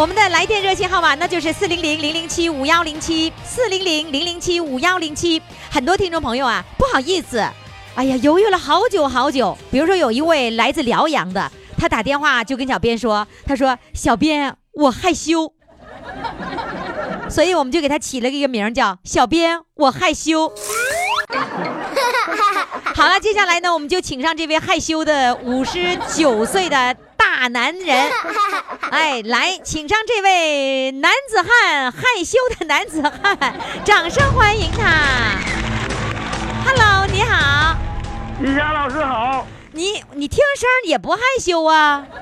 我们的来电热线号码那就是四零零零零七五幺零七四零零零零七五幺零七。很多听众朋友啊，不好意思，哎呀，犹豫了好久好久。比如说有一位来自辽阳的，他打电话就跟小编说，他说：“小编，我害羞。”所以我们就给他起了一个名儿叫“小编我害羞”。好了，接下来呢，我们就请上这位害羞的五十九岁的大男人，哎，来，请上这位男子汉，害羞的男子汉，掌声欢迎他。Hello，你好，李霞老师好，你你听声也不害羞啊？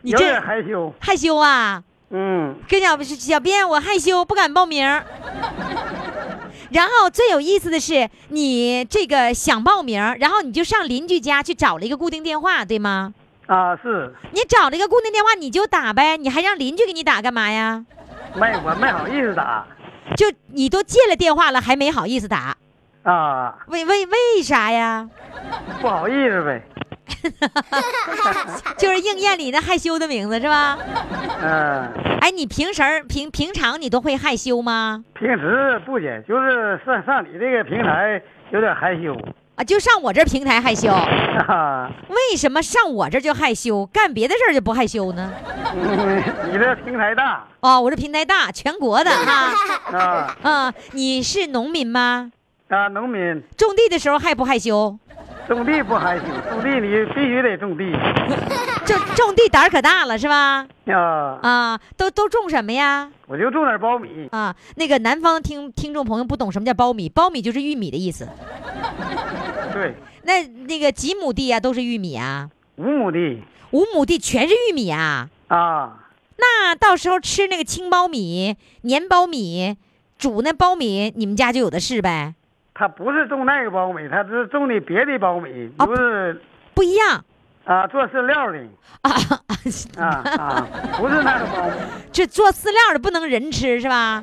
你这有点害羞。害羞啊？嗯，跟小小编我害羞，不敢报名儿。然后最有意思的是，你这个想报名，然后你就上邻居家去找了一个固定电话，对吗？啊是，你找了一个固定电话，你就打呗，你还让邻居给你打干嘛呀？没我没好意思打就你都借了电话了，还没好意思打，啊，为为为啥呀？不好意思呗。就是应验里那害羞的名字是吧？嗯，哎，你平时平平常你都会害羞吗？平时不姐，就是上上你这个平台有点害羞。啊，就上我这平台害羞，啊，为什么上我这就害羞，干别的事儿就不害羞呢？嗯 你这平台大哦，我这平台大，全国的哈。啊啊，你是农民吗？啊，农民种地的时候害不害羞？种地不还行，种地你必须得种地 种种地胆儿可大了是吧？啊。啊，都都种什么呀？我就种点苞米啊，那个南方听听众朋友不懂什么叫苞米，苞米就是玉米的意思。对，那那个几亩地啊，都是玉米啊？五亩地五亩地全是玉米啊？啊，那到时候吃那个青苞米、粘苞米、煮那苞米，你们家就有的是呗？他不是种那个苞米，他是种的别的苞米，啊就是不一样啊做饲料的啊！啊啊，不是那个苞米。这做饲料的不能人吃是吧？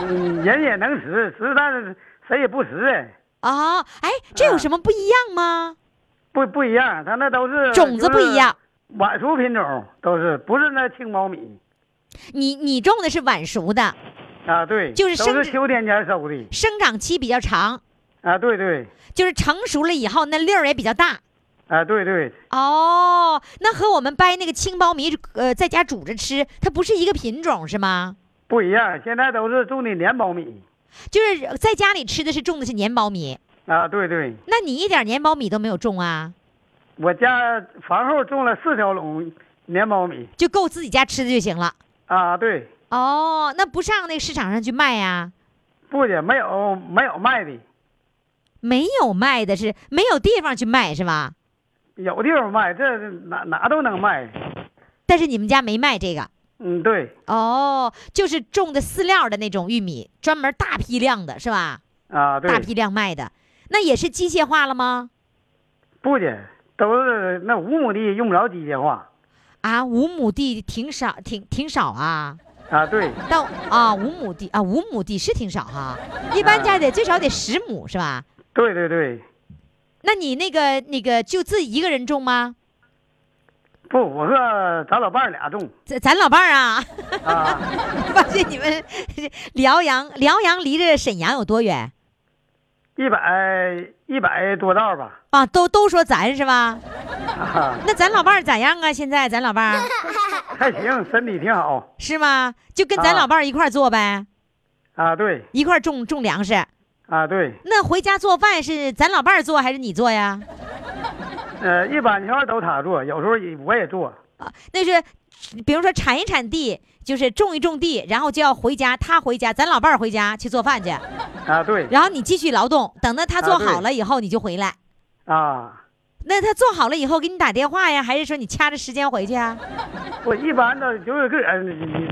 嗯，人也能吃，吃但是谁也不吃哎，啊，哎，这有什么不一样吗？不不一样，他那都是种子不一样，晚熟品种都是，不是那青苞米你你种的是晚熟的，啊，对，就是生都是秋天前收的生长期比较长，啊，对对就是成熟了以后那粒儿也比较大。啊，对对，哦，那和我们掰那个青苞米，呃，在家煮着吃，它不是一个品种是吗？不一样，现在都是种的粘苞米就是在家里吃的是种的是粘苞米，啊，对对，那你一点粘苞米都没有种啊？我家房后种了四条垄粘苞米就够自己家吃的就行了。啊，对，哦，那不上那个市场上去卖呀、不姐没有没有卖的，没有卖的是没有地方去卖是吧？有地方卖，这哪哪都能卖，但是你们家没卖这个。嗯，对哦，就是种的饲料的那种玉米，专门大批量的是吧？啊，对大，批量卖的，那也是机械化了吗？不的都是那五亩地用不着机械化啊，五亩地挺少，挺挺少啊。啊，对。到啊，五亩地啊，五亩地是挺少哈，一般家得最少得十亩是吧？对对对，那你那个那个就自己一个人种吗？不，我和咱老伴儿俩种咱咱老伴儿啊，啊，发现你们辽阳辽阳离着沈阳有多远一百一百多道吧。啊？都都说咱是吧？啊，那咱老伴儿咋样啊？现在咱老伴儿 还行，身体挺好是吗？就跟咱啊老伴儿一块儿做呗，啊。对一块儿种种粮食。啊，对，那回家做饭是咱老伴儿做还是你做呀？呃，一般情况都他做，有时候也我也做。啊，那是比如说铲一铲地，就是种一种地，然后就要回家，他回家，咱老伴儿回家去做饭去，啊，对然后你继续劳动，等到他做好了以后你就回来。啊，那他做好了以后给你打电话呀，还是说你掐着时间回去啊？我一般的就是个人，你你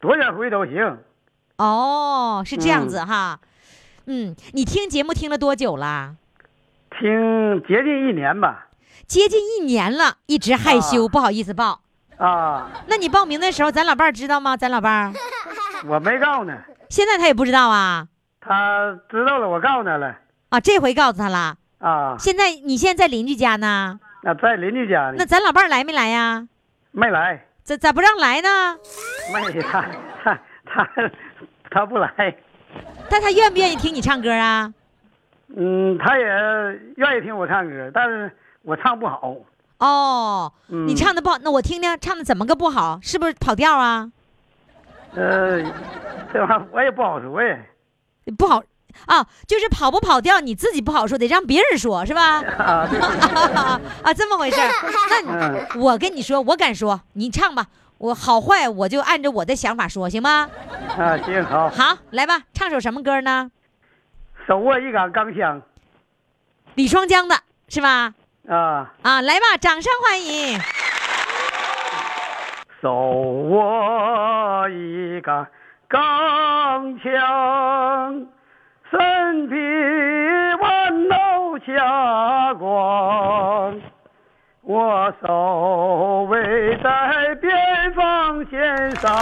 多点回都行。哦，是这样子哈。嗯，你听节目听了多久了？听接近一年吧。接近一年了，一直害羞，啊不好意思报。啊，那你报名的时候，咱老伴儿知道吗？咱老伴儿 我没告呢，现在他也不知道啊。他知道了，我告诉他了。啊，这回告诉他了。啊，现在你现在在邻居家呢，那在邻居家呢那，咱老伴儿来没来呀？没来，咋咋不让来呢？没 他他他他不来。但他愿不愿意听你唱歌啊？嗯，他也愿意听我唱歌，但是我唱不好。哦，嗯你唱的不好，那我听听唱的怎么个不好？是不是跑调啊？呃，这玩意儿我也不好说呀。不好啊，就是跑不跑调，你自己不好说，得让别人说，是吧？啊，啊，这么回事儿。那我跟你说，我敢说，你唱吧，我好坏我就按照我的想法说，行吗？啊，行好，好，来吧，唱首什么歌呢？手握一杆钢枪李双江的是吧？啊，啊，来吧，掌声欢迎。手握一杆钢枪，身披万道霞光。我守卫在边防线上，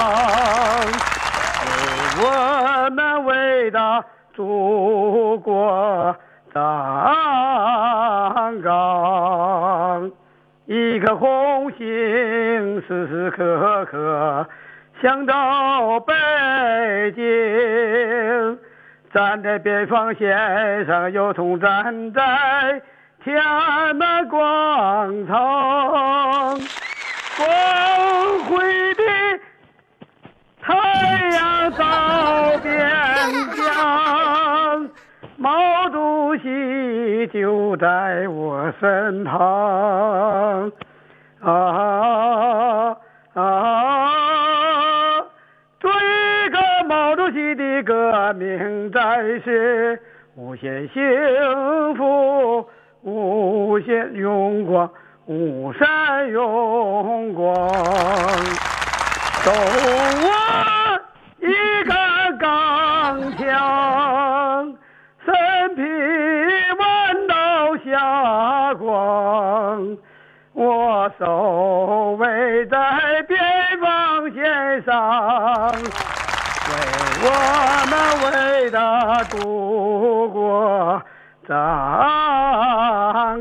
我们伟大祖国站岗。一颗红星时时刻刻想到北京，站在边防线上，又同站在天安门广场，光辉太阳照边疆。毛主席就在我身旁，啊啊！做一个毛主席的革命战士，无限幸福，无限荣光，无限荣光。走啊我守卫在边防线上，为我们伟大祖国站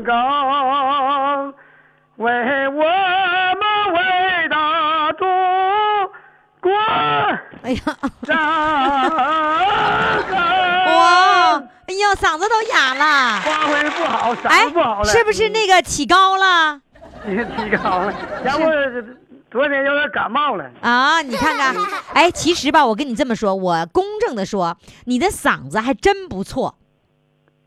岗，为我们伟大祖国哎呀，站岗。哇，哎呀，嗓子都哑了。发挥不好，嗓哎子不好，了，是不是那个起高了嗯提高了？要不昨天有点感冒了。啊？你看看，哎，其实吧，我跟你这么说，我公正的说，你的嗓子还真不错，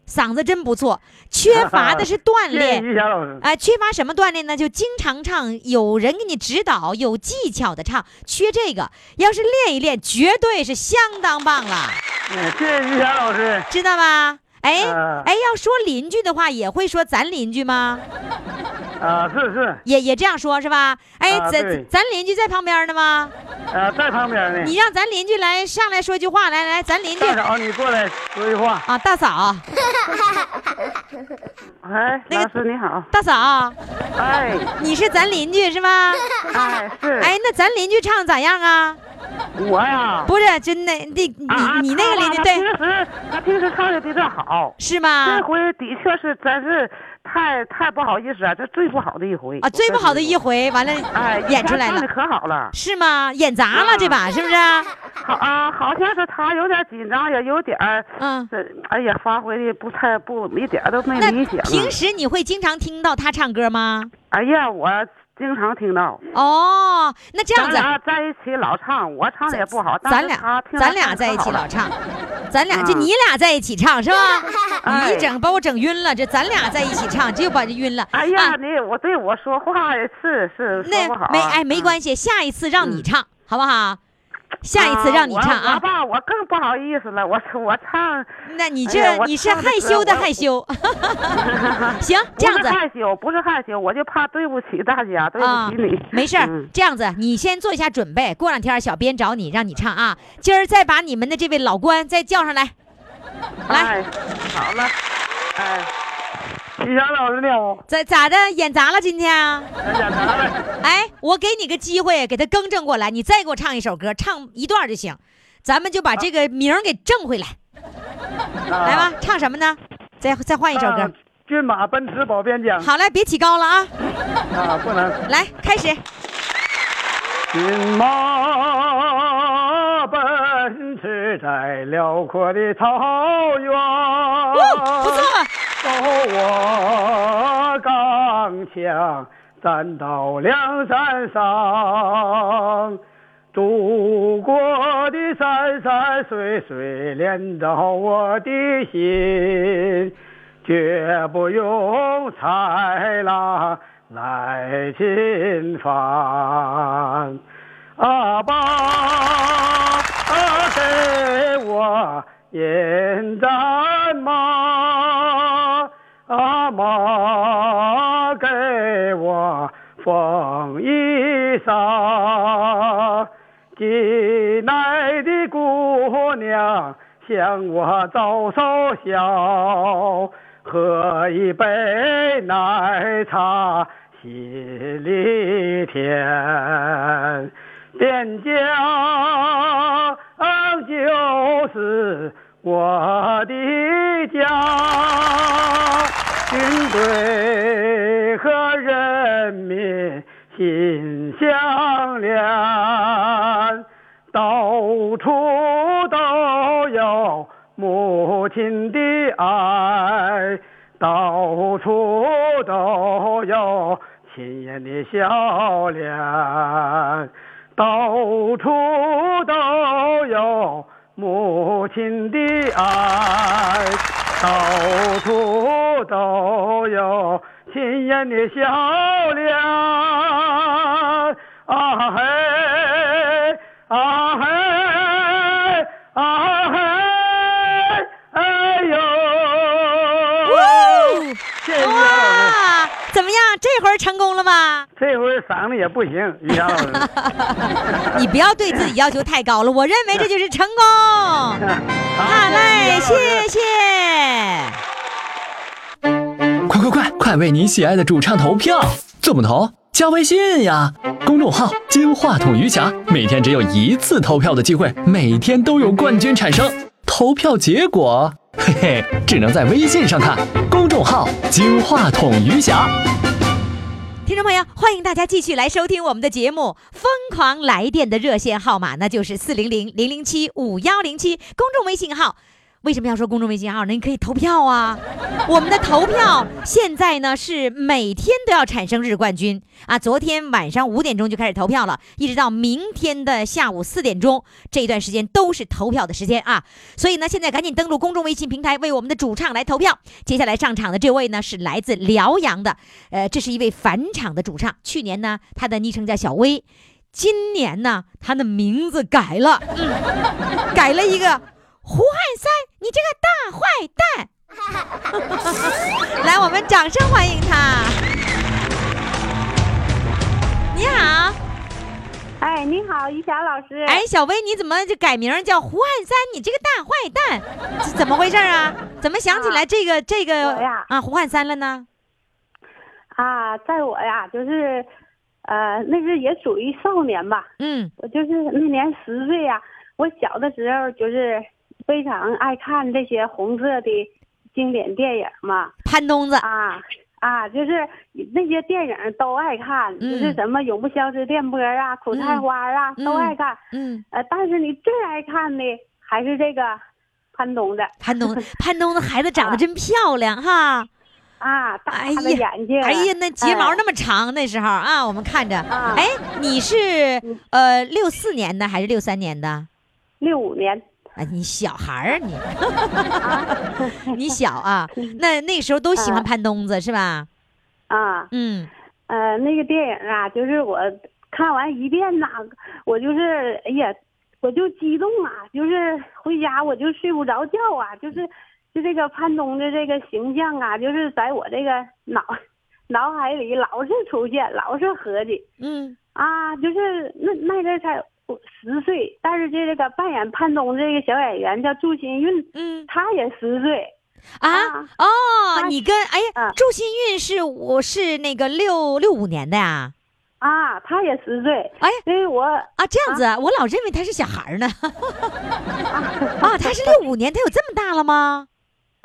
嗓子真不错，缺乏的是锻 谢谢炼。于霞老师。哎，缺乏什么锻炼呢？就经常唱，有人给你指导，有技巧的唱，缺这个。要是练一练，绝对是相当棒了，嗯，谢谢于霞老师。知道吧？哎、嗯哎，要说邻居的话，也会说咱邻居吗？啊，是是，也也这样说是吧？哎，咱咱邻居在旁边呢吗？啊，在旁边呢。你让咱邻居来上来说句话，来来，咱邻居大嫂，你过来说句话。啊，大嫂，哎，那个老师你好，大嫂，哎你是咱邻居是吧？哎是，哎，那咱邻居唱咋样啊？我呀，不是，真的，你你啊你那个邻居他对平时他平时唱的比这好，是吗这？回的确是真是太太不好意思啊，这最不好的一回啊，最不好的一，回完了哎，演出来了唱的，可好了，是吗？演砸了这把是不是？好啊，好像是他有点紧张，也有点儿，嗯，这哎呀，发挥的不太不一点都没那理想。平时你会经常听到他唱歌吗？哎呀，我经常听到，哦，那这样子。咱子，俩在一起老唱，我唱的也不好，咱俩咱俩在一起老唱，咱俩就嗯你俩在一起唱是吧？你 哎。一整把我整晕了，这咱俩在一起唱，这又把这晕了。哎呀，啊。你我对我说话是是说不好那没哎没，关系，下一次让你唱好不好？下一次让你唱啊我我更不好意思了，我我唱。那你这、你是害羞的害羞。行，这样不子是害羞，不是害羞，我就怕对不起大家，对啊不起你。，没事这样子你先做一下准备，过两天小编找你让你唱啊。今儿再把你们的这位老关再叫上来，来，哎，好了，哎，于霞老师你好，咋咋的演砸了今天啊？演砸了。哎，我给你个机会，给他更正过来，你再给我唱一首歌，唱一段就行，咱们就把这个名儿给正回来。来吧，唱什么呢？再再换一首歌啊。骏马奔驰保边疆好嘞，别起高了啊！啊，不能。来，开始。骏马奔驰在辽阔的草原，哦，不错，手握钢枪，站到梁山上。祖国的山山水水连到我的心，绝不用豺狼来侵犯。阿爸，给我引战马，妈给我缝衣裳。进来的姑娘向我招手笑，喝一杯奶茶心里甜。边疆就是我的家，军队和人民心相连，到处都有母亲的爱，到处都有亲人的笑脸，到处都有母亲的爱，到处都有亲人的笑脸。啊嘿，啊嘿，啊嘿，这回成功了吗？这回嗓子也不行，于霞老师。你不要对自己要求太高了，我认为这就是成功。好嘞，谢谢。快快快，快为你喜爱的主唱投票！怎么投？加微信呀，公众号“金话筒余霞”，每天只有一次投票的机会，每天都有冠军产生。投票结果，嘿嘿，只能在微信上看。公众号“金话筒余霞”。听众朋友，欢迎大家继续来收听我们的节目。疯狂来电的热线号码那，就是四零零零零七五幺零七，公众微信号。为什么要说公众微信号呢？你可以投票啊！我们的投票现在呢是每天都要产生日冠军啊！昨天晚上五点钟就开始投票了，一直到明天的下午四点钟，这一段时间都是投票的时间啊！所以呢，现在赶紧登录公众微信平台，为我们的主唱来投票。接下来上场的这位呢是来自辽阳的，呃，这是一位返场的主唱。去年呢，他的昵称叫小薇，今年呢，他的名字改了，改了一个胡汉三，你这个大坏蛋。来，我们掌声欢迎他。你好，哎，你好，于霞老师。哎，小薇，你怎么就改名叫胡汉三？你这个大坏蛋，是怎么回事啊？怎么想起来这个这个啊胡汉三了呢？啊，在我呀，就是，呃，那是也属于少年吧。嗯我就是那年十岁呀，我小的时候就是非常爱看这些红色的经典电影嘛。潘冬子，啊啊，就是那些电影都爱看，就是嗯什么永不消失电波啊、苦菜花啊，嗯。都爱看。嗯，呃，但是你最爱看的还是这个潘冬子。潘东 潘冬子孩子长得真漂亮哈。啊，大眼睛，哎呀，那睫毛哎那么长，那时候啊，我们看着。啊。哎，你是呃六四年的还是六三年的？六五年啊，你小孩儿你，你小啊，那那时候都喜欢啊潘东子是吧？啊，嗯。呃，那个电影啊，就是我看完一遍呐，我就是哎呀，我就激动啊，就是回家我就睡不着觉啊，就是就这个潘东的这个形象啊，就是在我这个脑脑海里老是出现，老是合计嗯。啊，就是那那阵儿才十岁，但是这个扮演潘东这个小演员叫祝新运，嗯。他也十岁。啊？啊。哦，你跟哎祝新运是我是那个六六五年的呀。啊，他也十岁，哎所以我啊，这样子，我老认为他是小孩呢。啊，他是六五年，他有这么大了吗？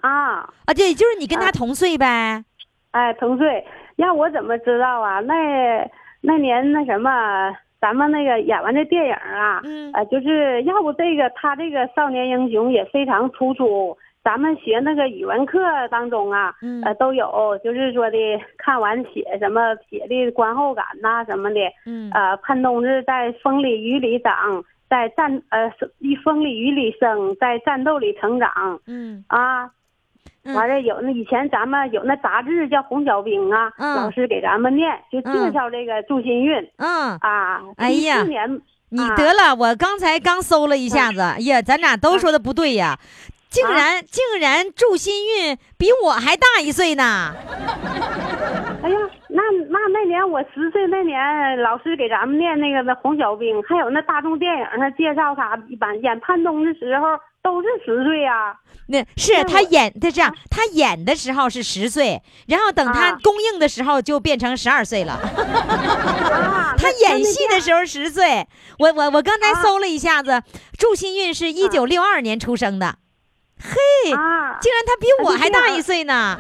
啊，啊，对，就是你跟他啊。同岁呗。哎，同岁，要我怎么知道啊？那那年那什么，咱们那个演完这电影啊，嗯呃，就是要不这个他这个少年英雄也非常突出。咱们学那个语文课当中啊，嗯呃，都有，就是说的看完写什么写的观后感呐、什么的，嗯呃，潘冬日在风里雨里长，在战呃一风里雨里生，在战斗里成长嗯啊。嗯。完了有那以前咱们有那杂志叫《红小兵》啊，嗯。老师给咱们念，就介嗯绍这个祝新运、嗯，啊。哎呀你得了，我刚才刚搜了一下子，哎呀，咱俩都说的不对呀。竟然竟然祝新运比我还大一岁呢！哎呀，那那那年我十岁那年，老师给咱们念那个那红小兵，还有那大众电影上介绍他一般演潘东的时候都是十岁呀、那是他演，他这样，他演的时候是十岁，然后等他啊公映的时候就变成十二岁了。啊。他演戏的时候十岁，我我我刚才搜了一下子，祝新运是一九六二年出生的，嘿，啊，竟然他比我还大一岁呢！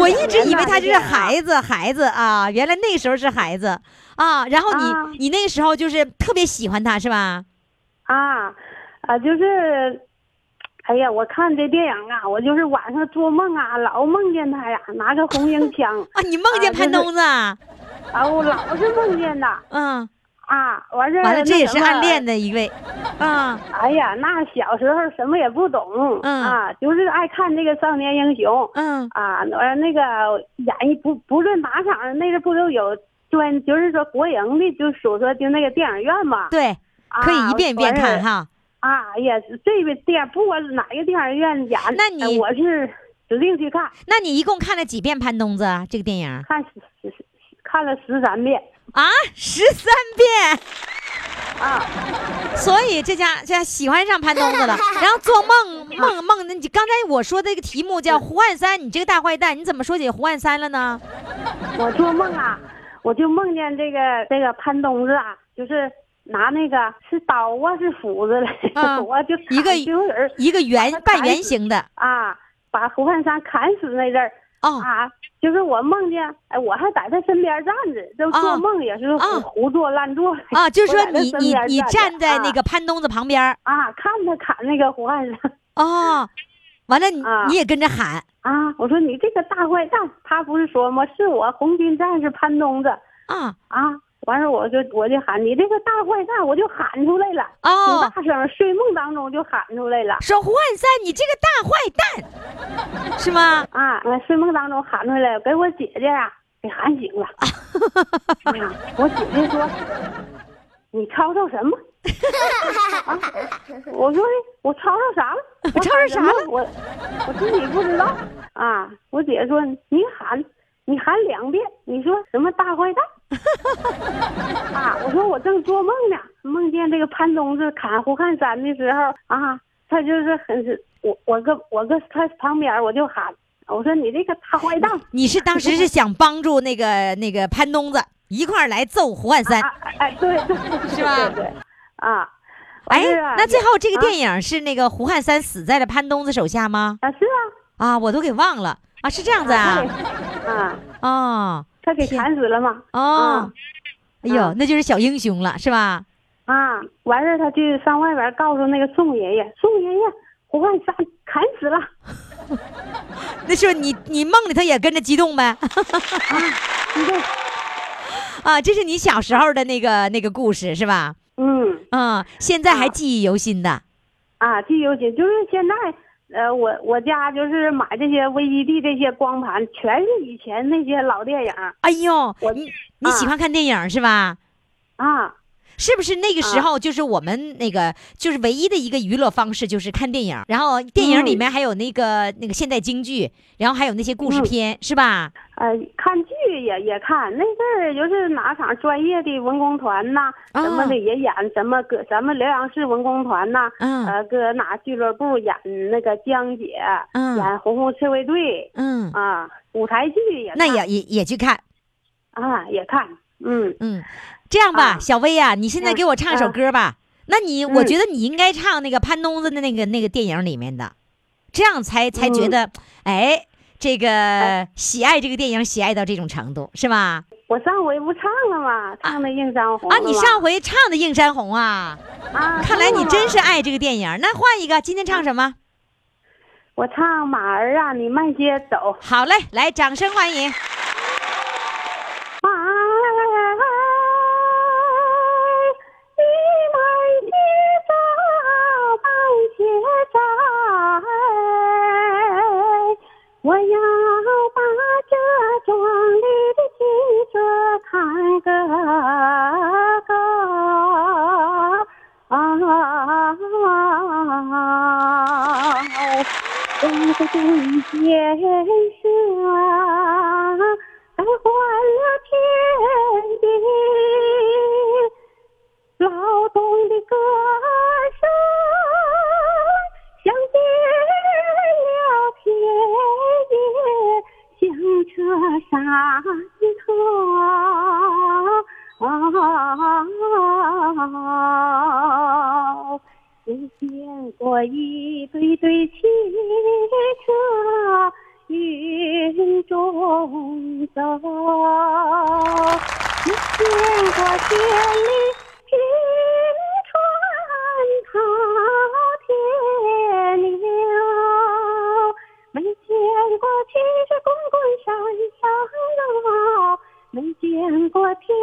我一直以为他就是孩子，孩子啊，原来那时候是孩子啊。然后你、啊你那个时候就是特别喜欢他是吧？啊啊，就是，哎呀，我看这电影啊，我就是晚上做梦啊，老梦见他呀，拿个红缨枪 啊，你梦见潘东子啊？啊，我老是梦见的嗯，啊，完事儿完了，这也是暗恋。的一位，啊，哎呀，那小时候什么也不懂，嗯啊，就是爱看那个少年英雄，嗯啊，完那个演艺不不论哪场，那个不都有专，就是说国营的，就说说就那个电影院嘛，对，啊可以一遍一遍看哈。啊，也是这个电，不管哪个电影院演，那你呃我是指定去看，那你一共看了几遍潘东子啊？这个电影看看了十三遍啊，十三遍。啊 所以这家这家喜欢上潘东子了，然后做梦 梦梦，那你刚才我说的这个题目叫胡汉三，你这个大坏蛋，你怎么说起胡汉三了呢？我做梦啊，我就梦见这个这个潘东子啊，就是拿那个是刀啊是斧子嘞，啊 我就一个一个圆半圆形的。啊，把胡汉三砍死那阵儿。哦。啊，就是我梦见，哎，我还在他身边站着，这啊做梦也是胡、啊胡作乱做啊，就是说你你你站在那啊个潘东子旁边啊，看他砍那个胡汉三哦，完了你啊。你也跟着喊。啊，我说你这个大坏蛋，他不是说吗？是我红军战士潘东子。啊。啊，完事儿我就我就喊你这个大坏蛋，我就喊出来了，哦挺，大声，睡梦当中就喊出来了说胡汉三你这个大坏蛋是吗？啊，我睡梦当中喊出来，给我姐姐啊给喊醒了，啊，我姐姐说你吵吵什么？啊，我说我吵吵啥了？我吵吵啥了我我自己不知道啊。我姐说你喊你喊两遍，你说什么大坏蛋？啊，我说我正做梦呢，梦见这个潘东子砍胡汉三的时候啊，他就是很是我我搁我搁他旁边我就喊，我说你这个大坏蛋。你是当时是想帮助那个那个潘东子一块儿来揍胡汉三？啊，哎，对对，是吧？对对，啊，哎那最后这个啊。电影是那个胡汉三死在了潘东子手下吗？啊是啊，啊，我都给忘了。啊，是这样子啊？啊，啊，哦他给砍死了嘛，哦，哎呦啊，那就是小英雄了，是吧？啊，完事儿他就上外边告诉那个宋爷爷，宋爷爷，胡汉三砍死了，那时候你你梦里头也跟着激动呗？啊对，啊，这是你小时候的那个那个故事是吧？嗯嗯，现在还啊记忆犹新的。啊，记忆犹新，就是现在。呃，我我家就是买这些 VCD 这些光盘，全是以前那些老电影哎呦，我你你喜啊欢看电影是吧？啊。是不是那个时候就是我们那个就是唯一的一个娱乐方式就是看电影，然后电影里面还有那个那个现代京剧，然后还有那些故事片，是吧？呃，看剧也也看，那阵儿就是哪场专业的文工团呐，啊。什么的也演，什么搁咱们辽阳市文工团呐，嗯。呃，搁哪俱乐部演那个江姐，嗯。演红红赤卫队嗯，啊，舞台剧也那也也也去看，啊也看，嗯，嗯，这样吧，啊小薇呀、你现在嗯给我唱首嗯歌吧。那你，我嗯觉得你应该唱那个潘东子的那个那个电影里面的，这样才才觉嗯得，哎，这个喜爱这个电影喜爱到这种程度，是吧？我上回不唱了吗？唱的映山红啊，你上回唱的《映山红》啊，啊，看来你真是爱这个电影。那换一个，今天唱什么？我唱马儿啊，你慢些走。好嘞，来，掌声欢迎。的冬天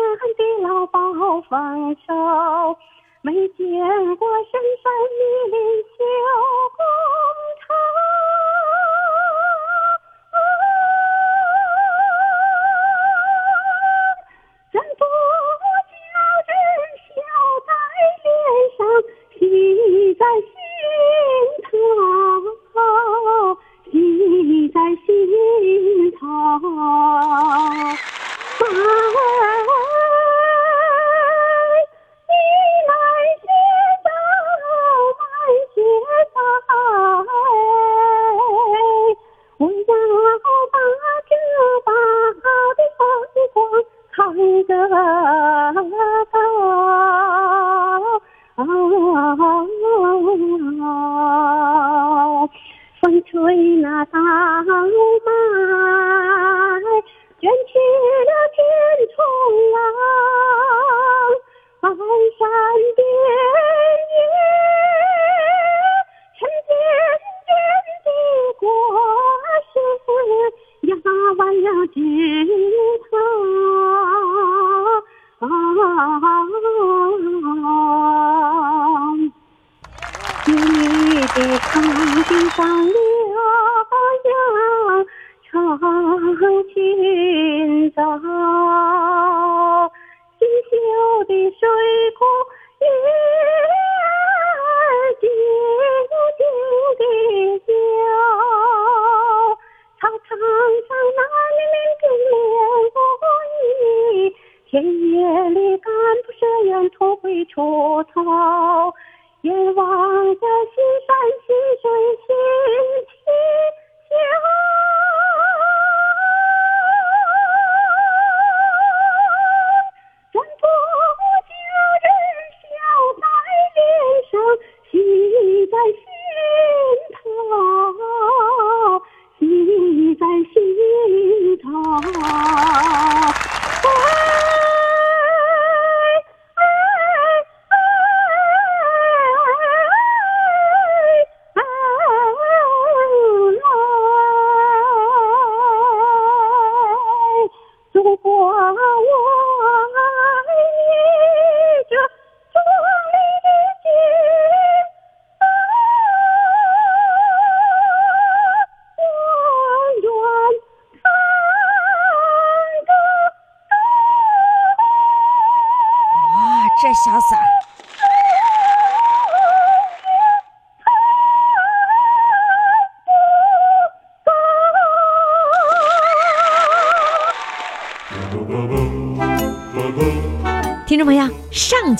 过天地老暴丰收。没见过深山密林修工厂，真不叫人笑在脸上，喜在心头，喜在心头。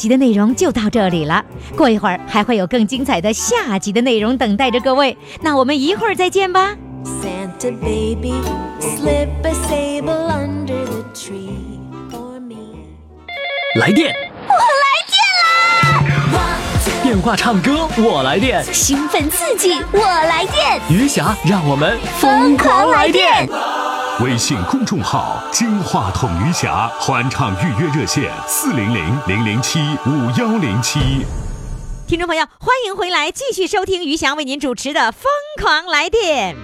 集的内容就到这里了，过一会儿还会有更精彩的下集的内容等待着各位，那我们一会儿再见吧。Santa baby, slip a sable under the tree for me. 来电，我来电啦！电话唱歌，我来电。兴奋刺激，我来电！余霞，让我们疯狂来电！微信公众号“金话筒余霞”欢唱预约热线：四零零零零七五幺零七。听众朋友，欢迎回来，继续收听余翔为您主持的《疯狂来电》。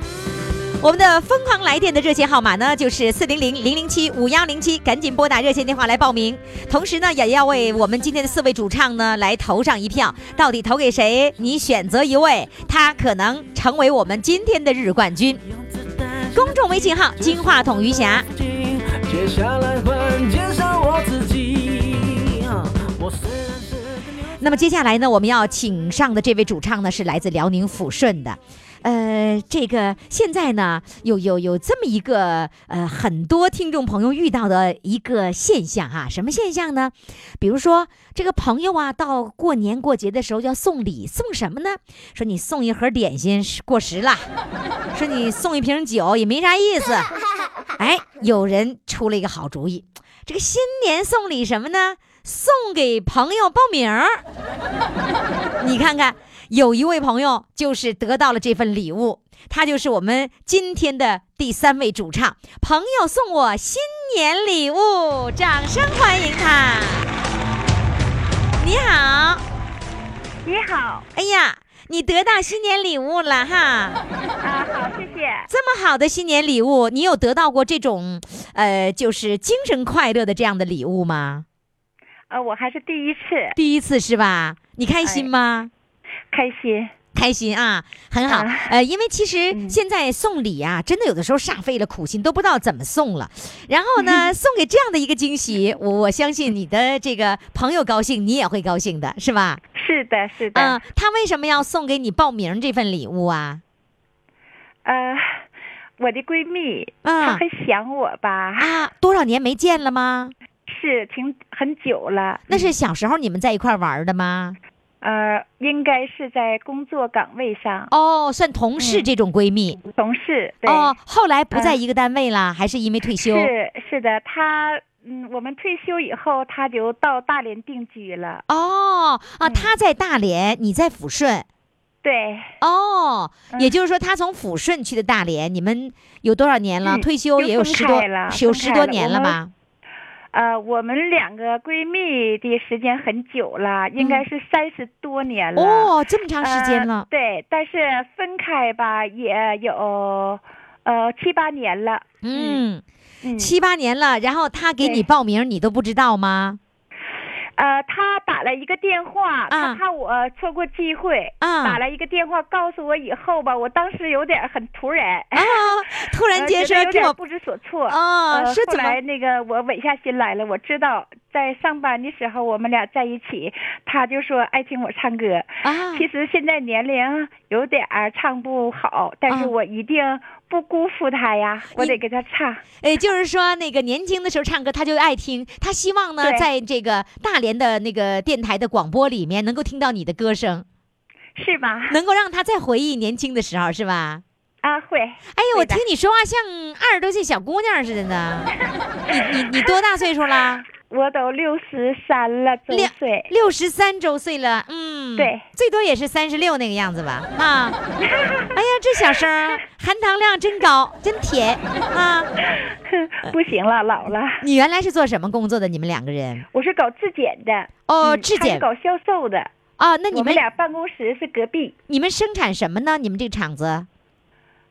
我们的《疯狂来电》的热线号码呢，就是四零零零零七五幺零七，赶紧拨打热线电话来报名。同时呢，也要为我们今天的四位主唱呢来投上一票。到底投给谁？你选择一位，他可能成为我们今天的日冠军。公众微信号“金话筒余霞”。接下来换介绍我自己。我虽然是那么接下来呢，我们要请上的这位主唱呢，是来自辽宁抚顺的。呃，这个现在呢，有有有这么一个呃，很多听众朋友遇到的一个现象哈、什么现象呢？比如说这个朋友啊，到过年过节的时候要送礼，送什么呢？说你送一盒点心过时了，说你送一瓶酒也没啥意思。哎，有人出了一个好主意，这个新年送礼什么呢？送给朋友报名儿。你看看，有一位朋友就是得到了这份礼物，他就是我们今天的第三位主唱，朋友送我新年礼物，掌声欢迎他。你好，你好，哎呀，你得到新年礼物了哈！啊，好，谢谢。这么好的新年礼物，你有得到过这种，呃，就是精神快乐的这样的礼物吗？呃，我还是第一次，第一次是吧？你开心吗？开心。开心啊，很好。啊呃，因为其实现在送礼啊，真的有的时候煞费了苦心，都不知道怎么送了。然后呢，送给这样的一个惊喜，我我相信你的这个朋友高兴，你也会高兴的，是吧？是的，是的。嗯、他为什么要送给你报名这份礼物啊？呃，我的闺蜜，嗯她很想我吧？啊，多少年没见了吗？是挺很久了。那是小时候你们在一块玩的吗？呃，应该是在工作岗位上，哦，算同事嗯这种闺蜜。同事。对。哦，后来不在嗯一个单位了，还是因为退休？是是的，她嗯，我们退休以后，她就到大连定居了。哦啊，嗯她在大连，你在抚顺。对，哦，嗯也就是说，他从抚顺去的大连，你们有多少年了？嗯退休也有十多有十多年了吧？呃，我们两个闺蜜的时间很久了，应该是三十多年了。嗯哦，这么长时间呃了。对，但是分开吧也有呃七八年了。嗯，嗯，七八年了，然后他给你报名，你都不知道吗？呃，他打了一个电话，啊他怕我错过机会，啊打了一个电话告诉我以后吧，我当时有点很突然，啊，突然呃间说给我觉得有点不知所措。啊，呃，是怎么？后来那个我稳下心来了，我知道在上班的时候我们俩在一起，他就说爱听我唱歌。啊，其实现在年龄有点儿唱不好，但是啊我一定不辜负他呀，我得给他唱。哎，就是说那个年轻的时候唱歌，他就爱听，他希望呢，在这个大连的那个电台的广播里面，能够听到你的歌声，是吗？能够让他再回忆年轻的时候，是吧？啊，会。哎呀，我听你说话像二十多岁小姑娘似的呢。你你你多大岁数了？我都六十三了周六岁。六十三周岁了，嗯，对，最多也是三十六那个样子吧，啊。哎呀，这小声含糖量真高，真甜啊！不行了，老了。你原来是做什么工作的？你们两个人？我是搞质检的。哦，嗯质检搞销售的。啊，那你们们俩办公室是隔壁。你们生产什么呢？你们这个厂子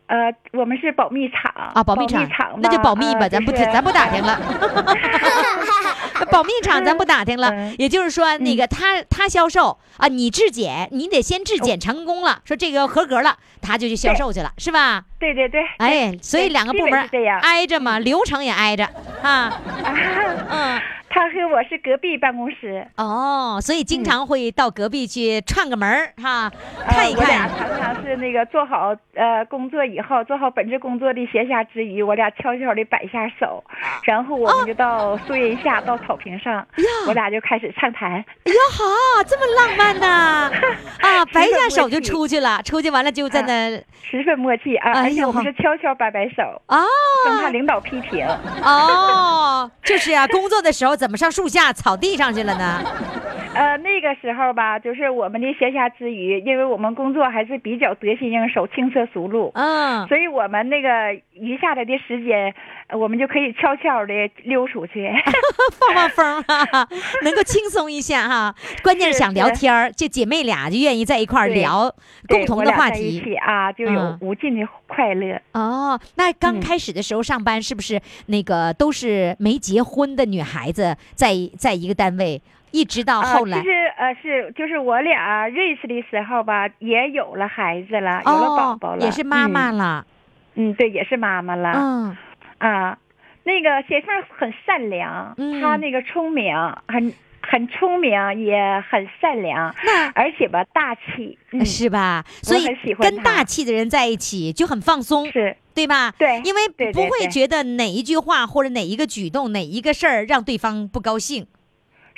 呃，我们是保密厂啊，保密厂厂，那就保密吧，呃咱不就是咱不打听了。保密厂咱不打听了，嗯。也就是说，那个他他销售啊，你质检，你得先质哦。检成功了，说这个合格了，他就去销售去了，是吧？对对对。哎，所以两个部门是这样。挨着嘛，流程也挨着啊。啊 嗯，他和我我是隔壁办公室。哦，所以经常会到隔壁去串个门儿哈，呃看一我俩看。常常是那个做好呃工作以后，做好本职工作的闲暇之余，我俩悄悄的摆一下手，然后我们就到树荫下，到草坪上，我俩就开始畅谈。哎呀好，这么浪漫呐！啊，摆一下手就出去了，出去完了就在那十分默契啊！哎呦是悄悄摆摆手，啊生怕领导批评。哦，就是啊，工作的时候怎么上树下草地上去了呢？呃，那个时候吧，就是我们的闲暇之余，因为我们工作还是比较得心应手、轻车熟路，嗯，所以我们那个余下来的时间，呃我们就可以悄悄的溜出去。放放风啊，能够轻松一下哈。关键是想聊天儿，这姐妹俩就愿意在一块儿聊共同的话题一起啊，就有嗯无尽的快乐。哦，那刚嗯开始的时候上班是不是那个都是没结婚的女孩子在在一个单位，一直到后来啊、其实呃是就是我俩认识的时候吧，也有了孩子了，有了宝宝了，哦也是妈妈嗯。了，嗯，对，也是妈妈了。嗯啊，那个先生很善良，嗯她那个聪明，很很聪明，也很善良，那而且吧大气，嗯，是吧？所以跟大气的人在一起就很放松，是对吧？对因为不会觉得哪一句话或者哪一个举动、哪一个事儿让对方不高兴。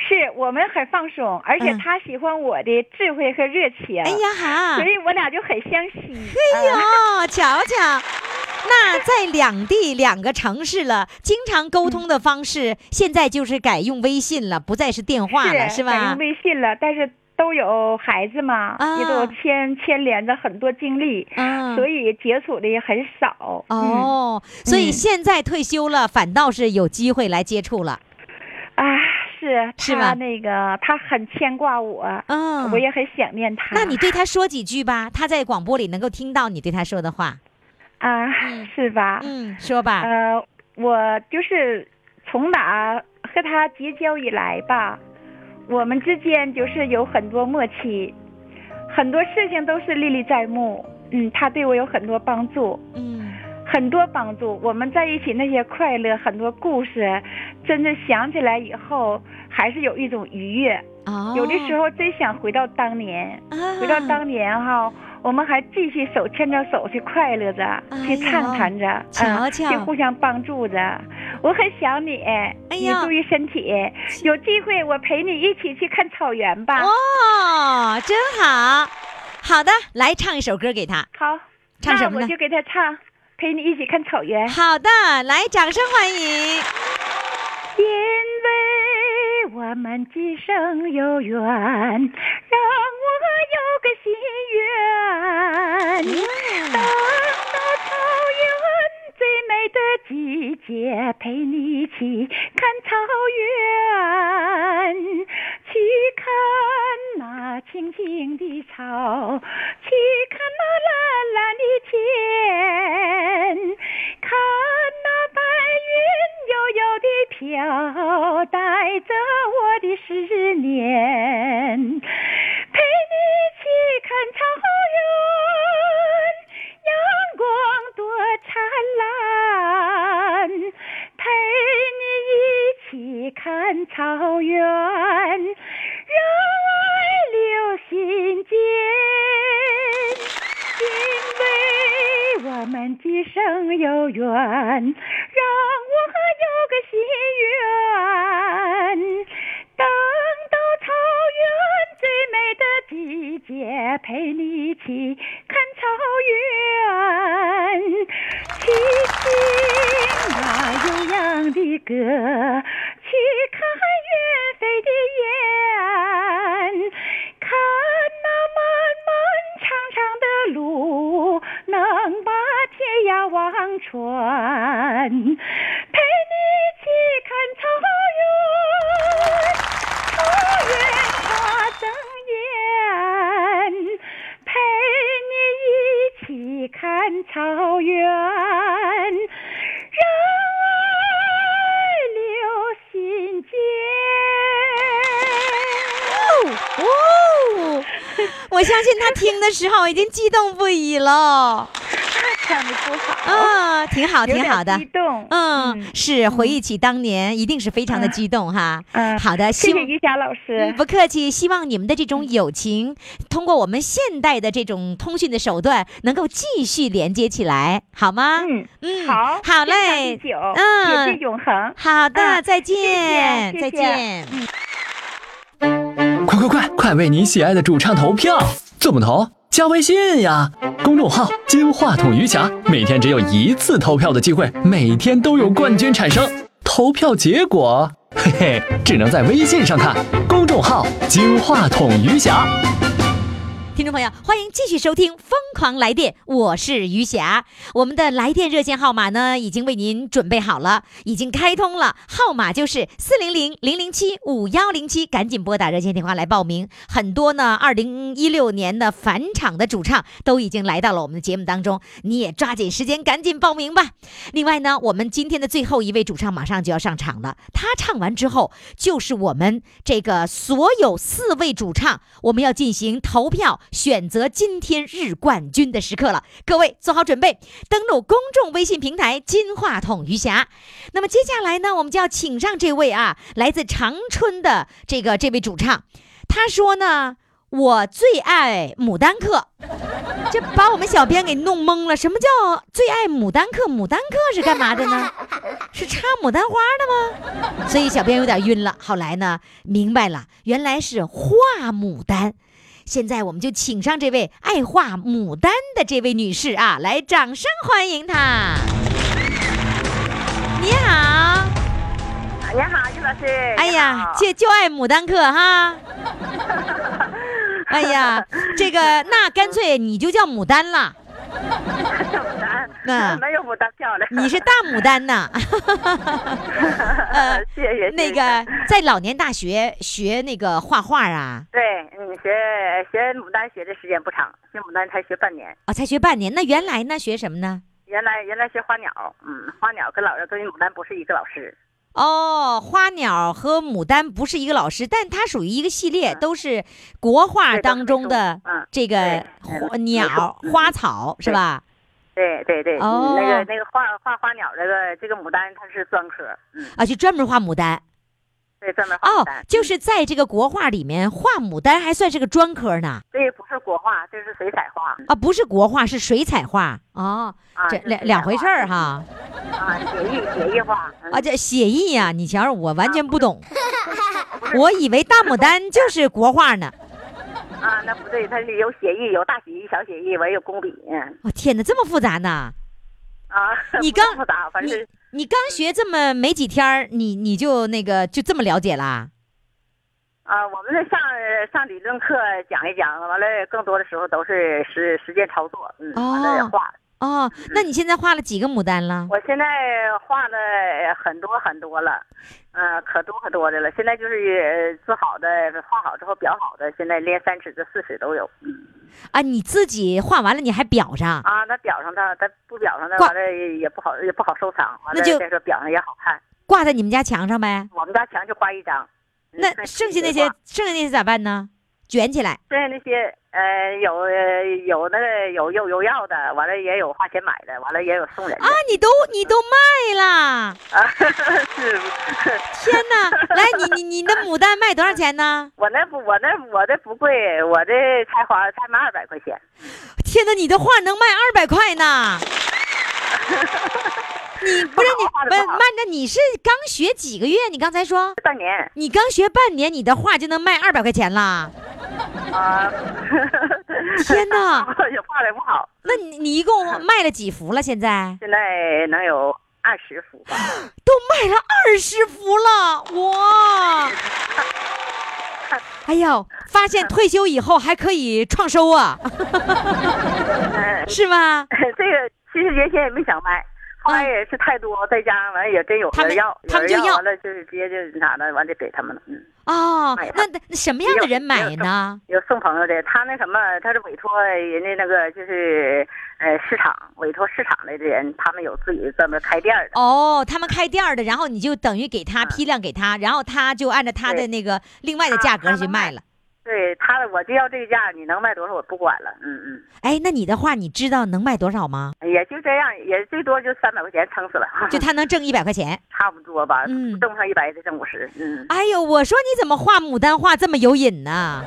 是我们很放松，而且他喜欢我的智慧和热情，哎呀哈，所以我俩就很相惜。哎呦，瞧瞧，那在两地两个城市了，经常沟通的方式，现在就是改用微信了，不再是电话了，是吧改用？微信了，但是都有孩子嘛，啊也都牵牵连着很多经历，嗯所以接触的也很少。嗯哦，所以嗯现在退休了，反倒是有机会来接触了。啊，是是吧他那个他很牵挂我，嗯我也很想念他。那你对他说几句吧，他在广播里能够听到你对他说的话。啊，是吧？嗯，说吧。呃，我就是从哪和他结交以来吧，我们之间就是有很多默契，很多事情都是历历在目。嗯，他对我有很多帮助。嗯，很多帮助。我们在一起那些快乐，很多故事，真的想起来以后，还是有一种愉悦。哦，有的时候真想回到当年，啊回到当年哈，我们还继续手牵着手去快乐着，去畅谈着，瞧嗯去互相帮助着。我很想你，你注意身体。有机会我陪你一起去看草原吧。哦，真好。好的，来唱一首歌给他。好，唱什么我就给他唱，陪你一起看草原。好的，来，掌声欢迎。因为我们今生有缘，让我有个心愿。等到草原最美的季节，陪你一起看草原，去看那青青的草，他听的时候已经激动不已了。唱的不好，啊，挺好，挺好的激。动。嗯，是回忆起当年，一定是非常的激动哈。嗯，好的，谢谢于霞老师嗯。不客气，希望你们的这种友情，通过我们现代的这种通讯的手段，能够继续连接起来，好吗？嗯嗯，好，好嘞天长地久，嗯铁定永恒。好的，嗯再见，谢谢再见。快快快，快为你喜爱的主唱投票！怎么投？加微信呀，公众号“金话筒余霞”，每天只有一次投票的机会，每天都有冠军产生。投票结果，嘿嘿，只能在微信上看。公众号“金话筒余霞”。听众朋友，欢迎继续收听《疯狂来电》，我是余霞。我们的来电热线号码呢，已经为您准备好了，已经开通了，号码就是四零零零零七五幺零七，赶紧拨打热线电话来报名。很多呢，二零一六年的返场的主唱都已经来到了我们的节目当中，你也抓紧时间赶紧报名吧。另外呢，我们今天的最后一位主唱马上就要上场了，他唱完之后，就是我们这个所有四位主唱，我们要进行投票选择今天日冠军的时刻了。各位做好准备，登录公众微信平台“金话筒余霞”。那么接下来呢，我们就要请上这位啊，来自长春的这个这位主唱，他说呢。我最爱牡丹客，这把我们小编给弄懵了。什么叫最爱牡丹客？牡丹客是干嘛的呢？是插牡丹花的吗？所以小编有点晕了。后来呢，明白了，原来是画牡丹。现在我们就请上这位爱画牡丹的这位女士啊，来，掌声欢迎她。你好，你好，于老师。哎呀，就就爱牡丹课哈。哎呀，这个那干脆你就叫牡丹了。牡丹，那没有牡丹漂亮。你是大牡丹呐。呃，谢谢。那个在老年大学学那个画画啊？对，嗯，学学牡丹学的时间不长，学牡丹才学半年。哦，才学半年。那原来呢？学什么呢？原来原来学花鸟，嗯，花鸟跟老跟牡丹不是一个老师。哦，花鸟和牡丹不是一个老师，但它属于一个系列，都是国画当中的这个花鸟、花草，是吧？对对对，哦那个那个画画花鸟这个这个牡丹它是专科，嗯，啊，就专门画牡丹。对，专门画哦。，就是在这个国画里面画牡丹还算是个专科呢。这不是国画，这是水彩画。啊，不是国画，是水彩画。哦，这两两回事儿哈。啊，写意写意画。嗯啊，这写意呀、你瞧，我完全不懂，我以为大牡丹就是国画呢。啊，那不对，它是有写意，有大写意、小写意，完有工笔，嗯我、天哪，这么复杂呢？啊。你不是刚复杂，反正你你刚学这么没几天儿，你你就那个就这么了解啦？啊，我们是上上理论课讲一讲，完了更多的时候都是实实践操作，嗯，完了也画。哦，那你现在画了几个牡丹了？我现在画的很多很多了，嗯、可多可多的了。现在就是呃做好的、画好之后裱好的，现在连三尺的、四尺都有。嗯啊，你自己画完了你还裱上？啊，那裱上它，它不裱上它，挂完了也也不好，也不好收藏。完了那就再说裱上也好看。挂在你们家墙上呗？我们家墙就挂一张。嗯那剩下那些，剩下那些咋办呢？卷起来。对那些呃有呃有那个有有有要的，完了也有花钱买的，完了也有送人的啊，你都你都卖了？啊，是。天哪！来，你你你的牡丹卖多少钱呢？我那不我那我这不贵，我这才花才卖二百块钱。天哪，你的画能卖二百块呢？你不是你不是慢着，你是刚学几个月？你刚才说半年。你刚学半年，你的画就能卖二百块钱啦？啊！天哪！也画的不好。那你你一共卖了几幅了？现在现在能有二十幅吧？都卖了二十幅了，哇！哎呦，发现退休以后还可以创收啊，是吗？这个其实原先也没想卖，后来也是太多，在家完了也真有要，他们就要完了就是直接就啥的，完就给他们了。嗯，哦，那那什么样的人买呢？有送朋友的，他那什么，他是委托人家那个就是呃市场委托市场的人，他们有自己专门开店儿的。哦，他们开店儿的，然后你就等于给他批量给他，然后他就按照他的那个另外的价格去卖了。对对他，我就要这个价，你能卖多少我不管了。嗯嗯，哎，那你的话，你知道能卖多少吗？也就这样，也最多就三百块钱撑死了，就他能挣一百块钱。差不多吧。嗯挣不上一百得挣五十。嗯，哎呦，我说你怎么画牡丹画这么有瘾呢？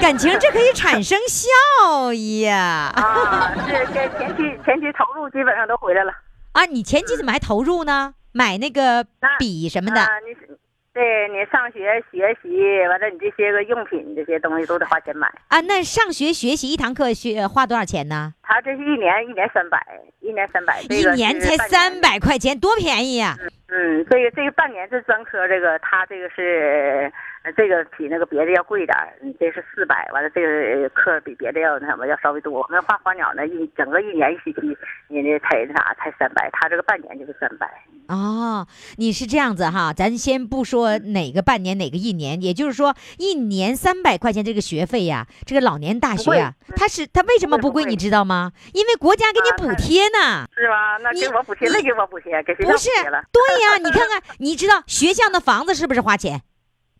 感情这可以产生效益呀！啊，是这前期前期投入基本上都回来了。啊，你前期怎么还投入呢？买那个笔什么的。啊，你是对你上学学习完了，你这些个用品这些东西都得花钱买。啊，那上学学习一堂课学花多少钱呢？他这是一年一年三百，一年三百，一年才三百块钱，多便宜呀、嗯，这个这个半年是专科，这个他这个是，呃这个比那个别的要贵点儿，嗯这是四百，完了这个课比别的要那什么要稍微多。我们画花鸟呢，一整个一年一学期，你那才那啥才三百，他这个半年就是三百。哦，你是这样子哈，咱先不说哪个半年哪个一年，也就是说一年三百块钱这个学费呀，这个老年大学呀，他是他为什么不贵，你知道吗？因为国家给你补贴呢。是吧？那给我补贴，那给我补贴，给学校补不是。对呀，你看看，你知道学校的房子是不是花钱？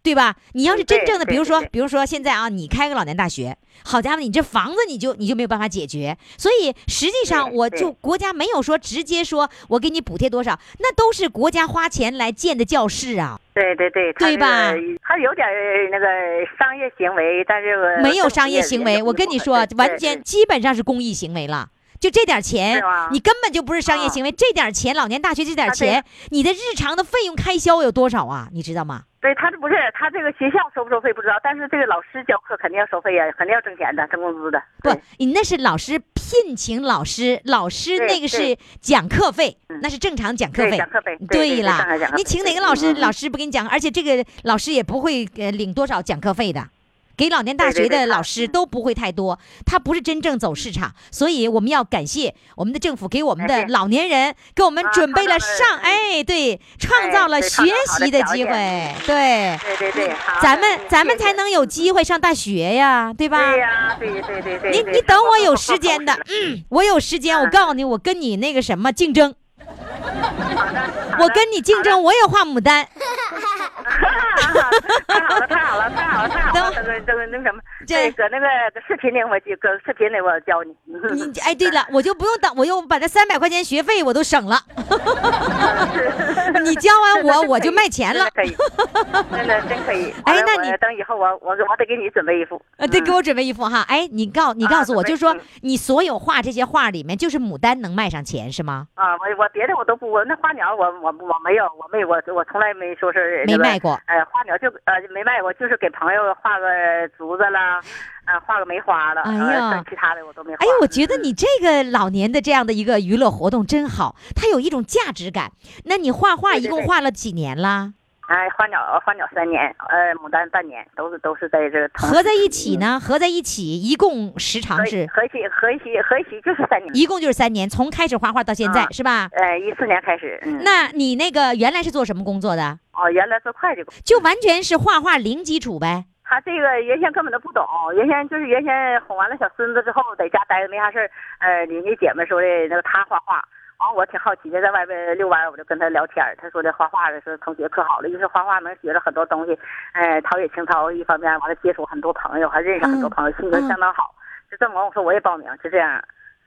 对吧？你要是真正的，比如说，比如说现在啊，你开个老年大学，好家伙，你这房子你就你就没有办法解决，所以实际上我就国家没有说直接说我给你补贴多少，那都是国家花钱来建的教室啊，对对对，对吧这个他有点那个商业行为，但是没有商业行为。我跟你说，完全基本上是公益行为了。就这点钱你根本就不是商业行为。这点钱，老年大学这点钱，你的日常的费用开销有多少啊？你知道吗？对他这不是他这个学校收不收费不知道，但是这个老师教课肯定要收费呀，肯定要挣钱的，挣工资的。不，你那是老师聘请老师，老师那个是讲课费，那是正常讲课费。对讲课费对了你请哪个老师，老师不给你讲，而且这个老师也不会呃领多少讲课费的。给老年大学的老师都不会太多，他不是真正走市场，所以我们要感谢我们的政府给我们的老年人给我们啊准备了上，哎，对，创造了学习的机会，对，对对对，咱们嗯咱们才能有机会上大学呀，对吧？对呀，对对对对。你你等我有时间的，嗯，我有时间，我嗯。告诉你，我跟你那个什么竞争，我跟你竞争，我也画牡丹，太好了，太好了，太好了，太好了！等这个这个那什么，这，搁那个搁视频里我就搁视频里我教你。你哎，对了，我就不用等，我又把这三百块钱学费我都省了，你教完我我就卖钱了，真的可以，真的真可以。哎那你等以后我我我得给你准备一副。呃，得，给我准备一幅哈，哎，你告你告诉我，就是说嗯你所有画这些画里面，就是牡丹能卖上钱是吗？啊，我我别的我都不，我那花鸟我我我没有，我没我我从来没说是那个没卖过呃，花鸟就呃没卖过，就是给朋友画个竹子啦，呃，画个梅花了，哎呀呃其他的我都没画。哎呀，我觉得你这个老年的这样的一个娱乐活动真好，它有一种价值感。那你画画一共画了几年啦？哎，花鸟花鸟三年，呃，牡丹半年，都是都是在这同合在一起呢？合在一起一共时长是，合起合起合起就是三年，一共就是三年，从开始画画到现在啊是吧？呃，一四年开始，嗯，那你那个原来是做什么工作的？哦，原来做会计工，就完全是画画零基础呗。他这个原先根本都不懂，原先就是原先哄完了小孙子之后，在家待着没啥事儿，呃，邻居姐们说的那个他画画。完，我挺好奇的，在外边遛弯，我就跟他聊天。他说的画画的是同学可好了，一是画画能学着很多东西，哎，陶冶情操。一方面完了接触很多朋友，还认识很多朋友，性格相当好。就这么完，我说我也报名，就这样，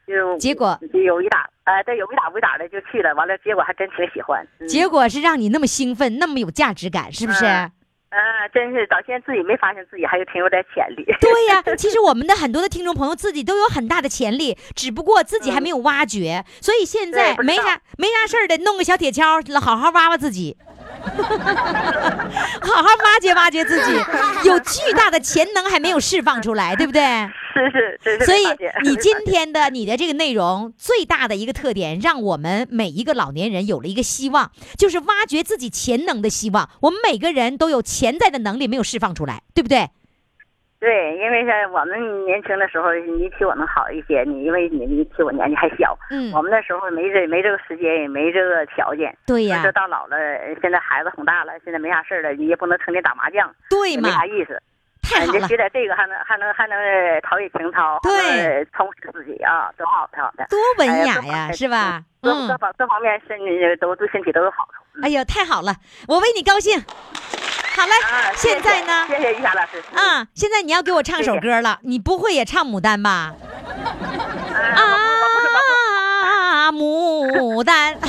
就结果就有一打，哎、对，有一打无一打的就去了。完了，结果还真挺喜欢。嗯结果是让你那么兴奋，那么有价值感，是不是？嗯啊，真是到现在自己没发现自己还有挺有点潜力。对呀，其实我们的很多的听众朋友自己都有很大的潜力，只不过自己还没有挖掘，所以现在没啥没啥事儿的，弄个小铁锹，好好挖挖自己。好好挖掘挖掘自己，有巨大的潜能还没有释放出来，对不对？是 是，所以你今天的你的这个内容最大的一个特点，让我们每一个老年人有了一个希望，就是挖掘自己潜能的希望。我们每个人都有潜在的能力没有释放出来，对不对？对，因为是我们年轻的时候，你比我们好一些，你因为你你比我年纪还小，嗯我们那时候没这没这个时间，也没这个条件。对呀这到老了，现在孩子哄大了，现在没啥事儿了，你也不能成天打麻将，对嘛没啥意思。太好了你学点这个，还能还能还能陶冶情操，对充实自己啊，多好多好的。多文哎雅呀，是吧？各嗯各，方各方面身体都对身体都有好处。哎呀，太好了，我为你高兴。好嘞，现在呢？谢谢于霞老师。啊，现在你要给我唱首歌了，你不会也唱牡丹吧？啊，啊，牡丹。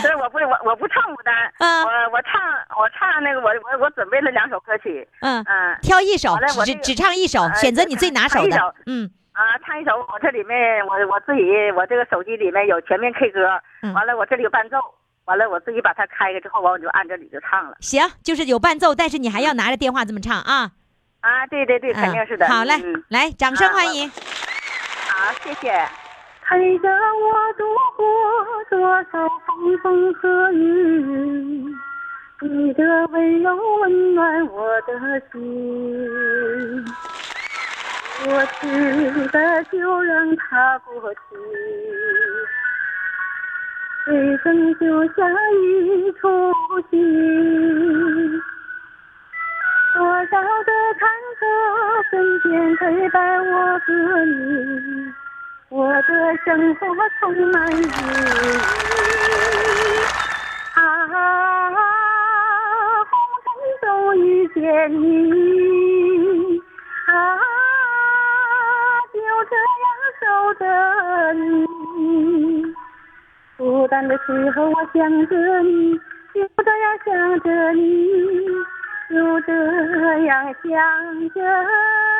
对，我不我我不唱牡丹，嗯我我唱我唱那个我我我准备了两首歌曲，嗯嗯，挑一首只这个只唱一首，呃选择你最拿手的。嗯，啊，唱一首我这里面我我自己我这个手机里面有全面 K 歌，嗯完了我这里有伴奏，完了我自己把它开开之后，完我就按这里就唱了。行，就是有伴奏，但是你还要拿着电话这么唱啊。啊，对对对，肯定是的。嗯好嘞嗯，来，掌声啊欢迎。好，谢谢。陪着我度过多少风风和雨，你的温柔温暖我的心。过去的就让它过去，人生就像一出戏。多少的坎坷瞬间陪伴我和你。我的生活充满意义。啊，红尘中遇见你，啊，就这样守着你。孤单的时候我想着你，就这样想着你，就这样想着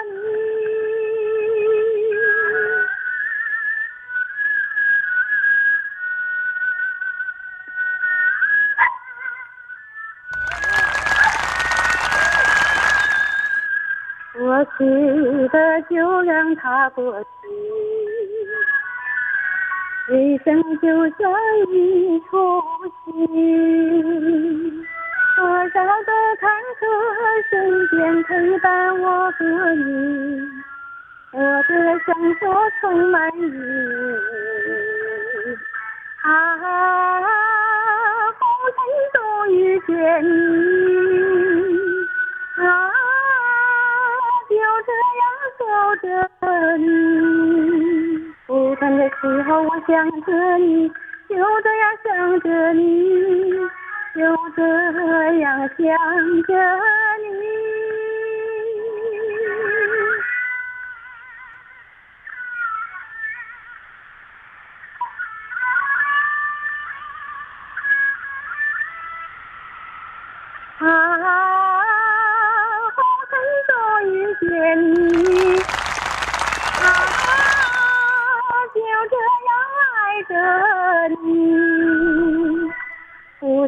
你。过去的就让它过去，人生就像一出戏，多少的坎坷身边陪伴我和你，我的生活充满意义。啊，红尘中遇见你，啊。就这样守着你，孤单的时候我想着你，就这样想着你，就这样想着你。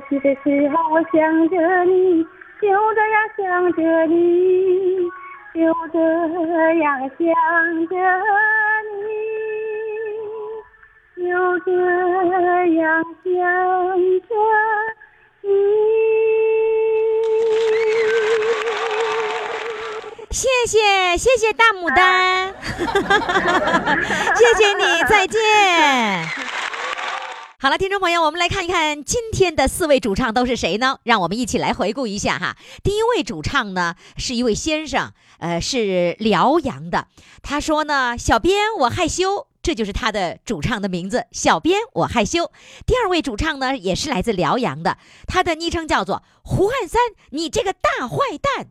哭泣的时候我想着你，就这样想着你，就这样想着你，就这样想着你。谢谢谢谢大牡丹，谢谢你，再见。好了，听众朋友，我们来看一看今天的四位主唱都是谁呢？让我们一起来回顾一下哈。第一位主唱呢是一位先生，呃，是辽阳的。他说呢，小编我害羞。这就是他的主唱的名字，小编我害羞。第二位主唱呢，也是来自辽阳的，他的昵称叫做胡汉三，你这个大坏蛋。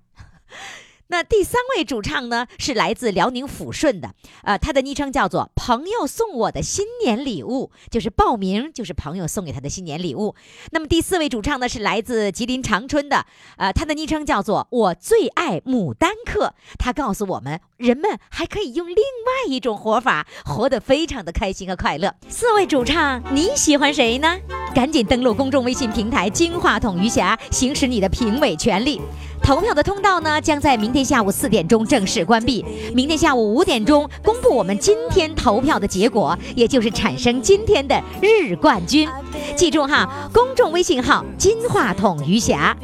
那第三位主唱呢，是来自辽宁抚顺的，呃，他的昵称叫做“朋友送我的新年礼物”，就是报名就是朋友送给他的新年礼物。那么第四位主唱呢，是来自吉林长春的，呃，他的昵称叫做“我最爱牡丹客”。他告诉我们，人们还可以用另外一种活法，活得非常的开心和快乐。四位主唱，你喜欢谁呢？赶紧登录公众微信平台“金话筒余霞”，行使你的评委权利。投票的通道呢，将在明天下午四点钟正式关闭。明天下午五点钟公布我们今天投票的结果也就是产生今天的日冠军。记住哈公众微信号金话筒余霞。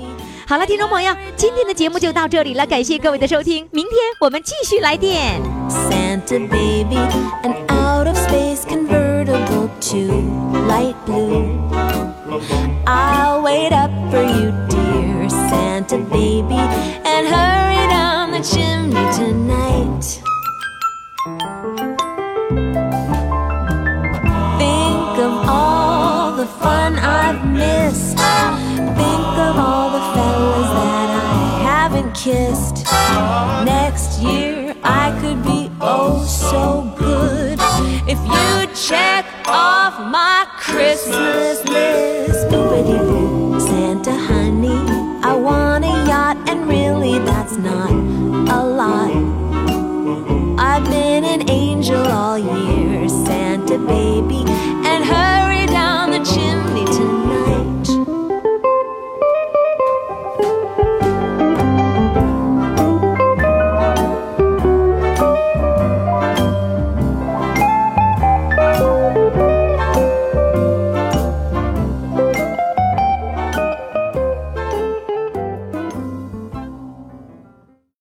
好了听众朋友今天的节目就到这里了感谢各位的收听。明天我们继续来电。Santa baby an out of space convertible to light blue. I'll wait up for you dear santa baby and her the chimney tonight. Think of all the fun I've missed. Think of all the fellas that I haven't kissed. Next year I could be oh so good if you check off my Christmas list. Boopity Santa honey, I want a yacht, and really that's not a lot. I've been an angel all year, Santa baby